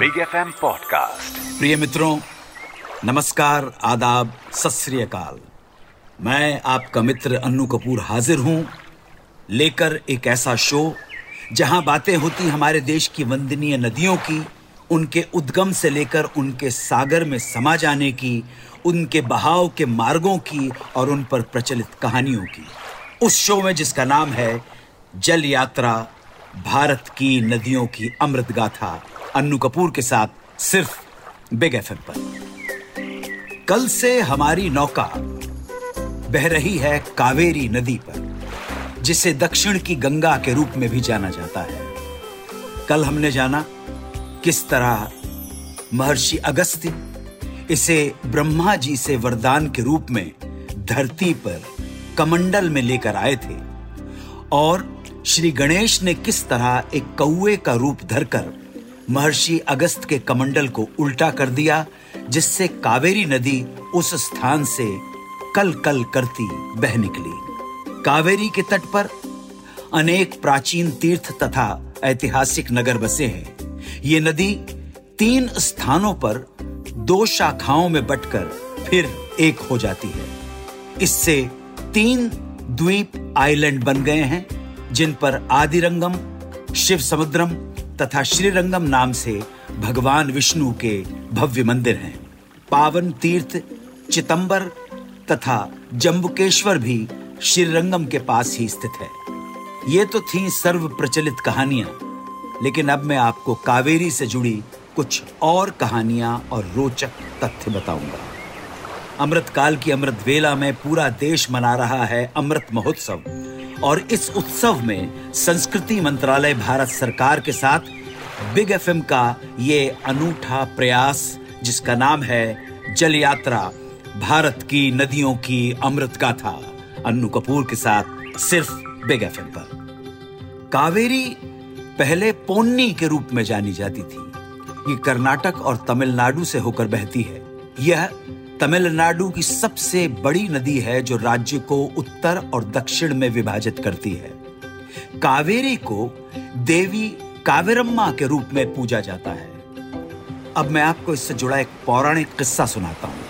Big F M podcast प्रिय मित्रों, नमस्कार, आदाब, सत मैं आपका मित्र अन्नू कपूर हाजिर हूँ लेकर एक ऐसा शो जहाँ बातें होती हमारे देश की वंदनीय नदियों की, उनके उद्गम से लेकर उनके सागर में समा जाने की, उनके बहाव के मार्गों की और उन पर प्रचलित कहानियों की। उस शो में जिसका नाम है जल यात्रा, भारत की नदियों की अमृत गाथा। अन्नू कपूर के साथ सिर्फ़ बिग एफ़ पर। कल से हमारी नौका बह रही है कावेरी नदी पर, जिसे दक्षिण की गंगा के रूप में भी जाना जाता है। कल हमने जाना किस तरह महर्षि अगस्त्य इसे ब्रह्मा जी से वरदान के रूप में धरती पर कमंडल में लेकर आए थे, और श्री गणेश ने किस तरह एक कौए का रूप धरकर महर्षि अगस्त के कमंडल को उल्टा कर दिया, जिससे कावेरी नदी उस स्थान से कल कल करती बह निकली। कावेरी के तट पर अनेक प्राचीन तीर्थ तथा ऐतिहासिक नगर बसे हैं। ये नदी तीन स्थानों पर दो शाखाओं में बटकर फिर एक हो जाती है। इससे तीन द्वीप आइलैंड बन गए हैं, जिन पर आदिरंगम शिव समुद्रम तथा श्रीरंगम नाम से भगवान विष्णु के भव्य मंदिर हैं। पावन तीर्थ, चितंबर तथा जम्बुकेश्वर भी श्रीरंगम के पास ही स्थित है। ये तो थी सर्व प्रचलित कहानियाँ, लेकिन अब मैं आपको कावेरी से जुड़ी कुछ और कहानियाँ और रोचक तथ्य बताऊँगा। अमृतकाल की अमृत वेला में पूरा देश मना रहा है अमृत महोत्सव। और इस उत्सव में संस्कृति मंत्रालय भारत सरकार के साथ बिग एफएम का ये अनूठा प्रयास, जिसका नाम है जल यात्रा भारत की नदियों की अमृत गाथा, अन्नू कपूर के साथ सिर्फ़ बिग एफएम पर। कावेरी पहले पोन्नी के रूप में जानी जाती थी। ये कर्नाटक और तमिलनाडु से होकर बहती है। यह तमिलनाडु की सबसे बड़ी नदी है, जो राज्य को उत्तर और दक्षिण में विभाजित करती है। कावेरी को देवी कावेरम्मा के रूप में पूजा जाता है। अब मैं आपको इससे जुड़ा एक पौराणिक किस्सा सुनाता हूँ।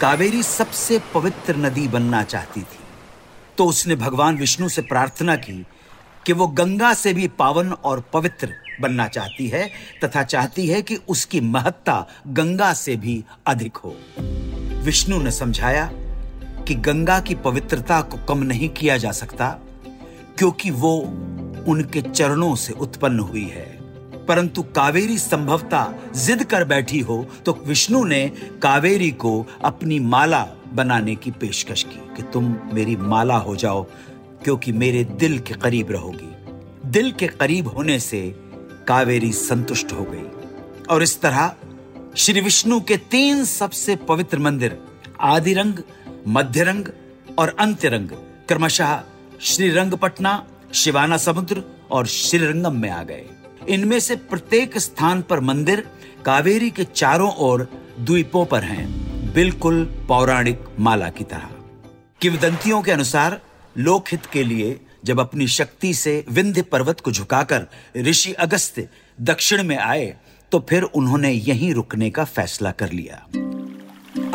कावेरी सबसे पवित्र नदी बनना चाहती थी। तो उसने भगवान विष्णु से प्रार्थना की कि वो गंगा से भी पावन और पवित्र बनना चाहती है तथा चाहती है कि उसकी महत्ता गंगा से भी अधिक हो। विष्णु ने समझाया कि गंगा की पवित्रता को कम नहीं किया जा सकता, क्योंकि वो उनके चरणों से उत्पन्न हुई है। परंतु कावेरी संभवता जिद कर बैठी हो तो विष्णु ने कावेरी को अपनी माला बनाने की पेशकश की कि तुम मेरी माला हो जाओ, क्योंकि मेरे दिल के करीब रहोगी। दिल के करीब होने से कावेरी संतुष्ट हो गई। और इस तरह श्री विष्णु के तीन सबसे पवित्र मंदिर, आदिरंग, मध्यरंग और अंत्यरंग, क्रमशः श्रीरंगपटना, शिवाना समुद्र और श्रीरंगम में आ गए। इनमें से प्रत्येक स्थान पर मंदिर कावेरी के चारों ओर द्वीपों पर हैं, बिल्कुल पौराणिक माला की तरह। किवदंतियों के अनुसार लोकहित के लिए जब अपनी शक्ति से विंध्य पर्वत को झुकाकर ऋषि अगस्त्य दक्षिण में आए तो फिर उन्होंने यहीं रुकने का फैसला कर लिया।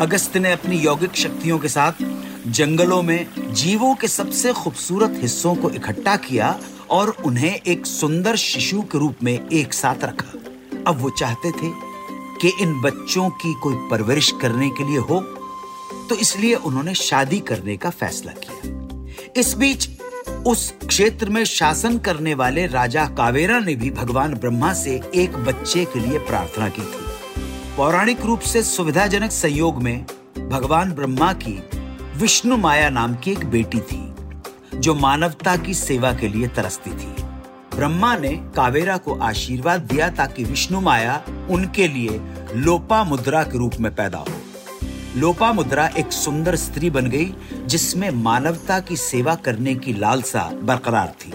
अगस्त ने अपनी यौगिक शक्तियों के साथ जंगलों में जीवों के सबसे खूबसूरत हिस्सों को इकट्ठा किया और उन्हें एक सुंदर शिशु के रूप में एक साथ रखा। अब वो चाहते थे कि इन बच्चों की कोई परवरिश करने के लिए हो तो इसलिए उन्होंने शादी करने का फैसला किया। इस बीच उस क्षेत्र में शासन करने वाले राजा कावेरा ने भी भगवान ब्रह्मा से एक बच्चे के लिए प्रार्थना की थी। पौराणिक रूप से सुविधाजनक संयोग में भगवान ब्रह्मा की विष्णु माया नाम की एक बेटी थी, जो मानवता की सेवा के लिए तरसती थी। ब्रह्मा ने कावेरा को आशीर्वाद दिया ताकि विष्णु माया उनके लिए लोपा मुद्रा के रूप में पैदा हो। लोपा मुद्रा एक सुंदर स्त्री बन गई, जिसमें मानवता की सेवा करने की लालसा बरकरार थी।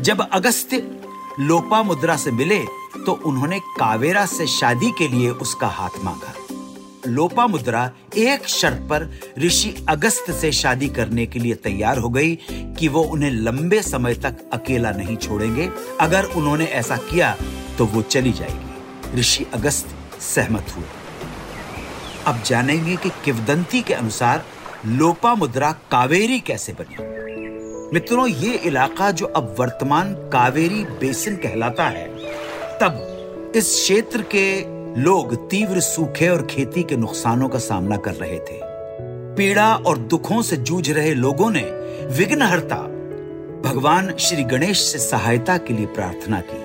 जब अगस्त्य लोपा मुद्रा से मिले तो उन्होंने कावेरा से शादी के लिए उसका हाथ मांगा। लोपा मुद्रा एक शर्त पर ऋषि अगस्त से शादी करने के लिए तैयार हो गई कि वो उन्हें लंबे समय तक अकेला नहीं छोड़ेंगे। अगर उन्होंने ऐसा किया तो वो चली जाएगी। ऋषि अगस्त सहमत हुए। अब जानेंगे कि किवदंती के अनुसार लोपा मुद्रा कावेरी कैसे बनी। मित्रों, ये इलाका जो अब वर्तमान कावेरी बेसिन कहलाता है, तब इस क्षेत्र के लोग तीव्र सूखे और खेती के नुकसानों का सामना कर रहे थे। पीड़ा और दुखों से जूझ रहे लोगों ने विघ्नहर्ता भगवान श्री गणेश से सहायता के लिए प्रार्थना की।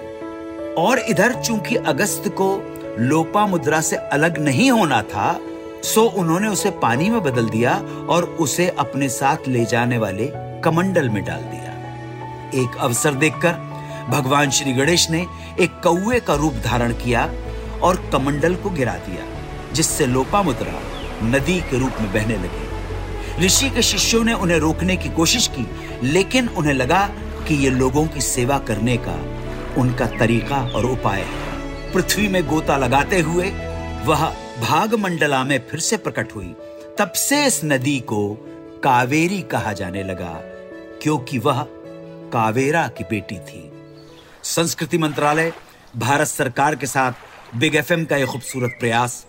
और इधर, चूँकि अगस्त को लोपा मुद्रा से अलग नहीं होना था सो उन्होंने उसे पानी में बदल दिया और उसे अपने साथ ले जाने वाले कमंडल में डाल दिया। एक अवसर देखकर भगवान श्री गणेश ने एक कौए का रूप धारण किया और कमंडल को गिरा दिया, जिससे लोपा मुद्रा नदी के रूप में बहने लगी। ऋषि के शिष्यों ने उन्हें रोकने की कोशिश की, लेकिन उन्हें लगा कि ये लोगों की सेवा करने का उनका तरीका और उपाय है। पृथ्वी में गोता लगाते हुए वह भाग मंडला में फिर से प्रकट हुई। तब से इस नदी को कावेरी कहा जाने लगा, क्योंकि वह कावेरा की बेटी थी। संस्कृति मंत्रालय, भारत सरकार के साथ बिग एफएम का यह खूबसूरत प्रयास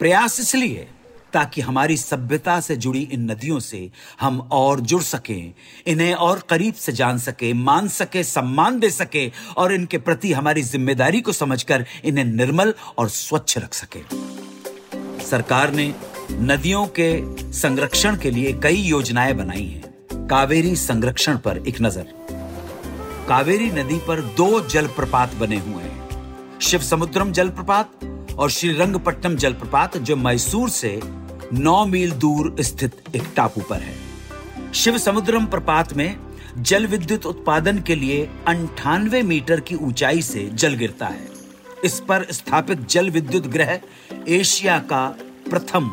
प्रयास इसलिए ताकि हमारी सभ्यता से जुड़ी इन नदियों से हम और जुड़ सकें, इन्हें और करीब से जान सके, मान सके, सम्मान दे सके और इनके प्रति हमारी ज़िम्मेदारी को समझकर इन्हें निर्मल और स्वच्छ रख सके। सरकार ने नदियों के संरक्षण के लिए कई योजनाएँ बनाई हैं। कावेरी संरक्षण पर एक नज़र। कावेरी नदी पर दो जलप्रपात बने हुए हैं। शिव समुद्रम जलप्रपात और श्रीरंगपट्टनम जलप्रपात जो मैसूर से नौ मील दूर स्थित एक टापू पर है। शिव समुद्रम प्रपात में जल विद्युत उत्पादन के लिए अंठानवे मीटर की ऊंचाई से जल गिरता है। इस पर स्थापित जल विद्युत ग्रह एशिया का प्रथम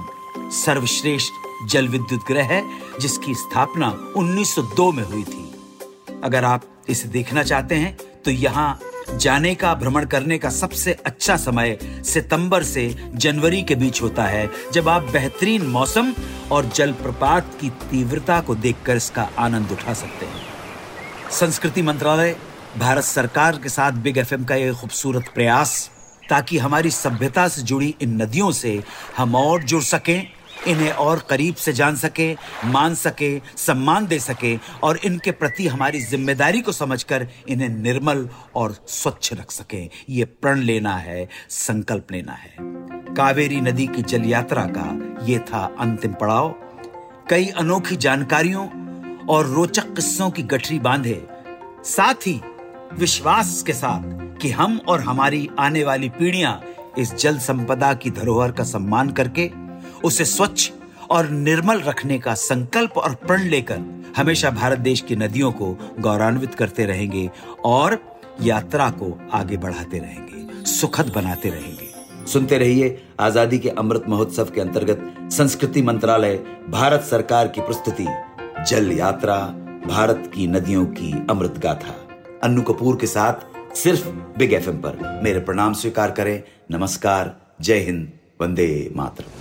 सर्वश्रेष्ठ जल विद्युत ग्रह है, जिसकी स्थापना 1902 में हुई थी। अगर आप इसे देखना चाहते हैं तो यहाँ जाने का, भ्रमण करने का सबसे अच्छा समय सितंबर से जनवरी के बीच होता है, जब आप बेहतरीन मौसम और जलप्रपात की तीव्रता को देखकर इसका आनंद उठा सकते हैं। संस्कृति मंत्रालय, भारत सरकार के साथ बिग एफएम का यह खूबसूरत प्रयास, ताकि हमारी सभ्यता से जुड़ी इन नदियों से हम और जुड़ सकें इन्हें और करीब से जान सके, मान सके, सम्मान दे सके और इनके प्रति हमारी ज़िम्मेदारी को समझकर इन्हें निर्मल और स्वच्छ रख सके। ये प्रण लेना है, संकल्प लेना है। कावेरी नदी की जल यात्रा का ये था अंतिम पड़ाव। कई अनोखी जानकारियों और रोचक किस्सों की गठरी बांधे। साथ ही विश्वास के साथ कि हम और हमारी आने वाली पीढ़ियाँ इस जल संपदा की धरोहर का सम्मान करके उसे स्वच्छ और निर्मल रखने का संकल्प और प्रण लेकर हमेशा भारत देश की नदियों को गौरवान्वित करते रहेंगे और यात्रा को आगे बढ़ाते रहेंगे, सुखद बनाते रहेंगे। सुनते रहिए आज़ादी के अमृत महोत्सव के अंतर्गत संस्कृति मंत्रालय, भारत सरकार की प्रस्तुति, जल यात्रा, भारत की नदियों की अमृत गाथा। अन्नू कपूर के साथ सिर्फ़ बिग एफएम पर मेरे प्रणाम स्वीकार करें। नमस्कार, जय हिंद, वंदे मातरम।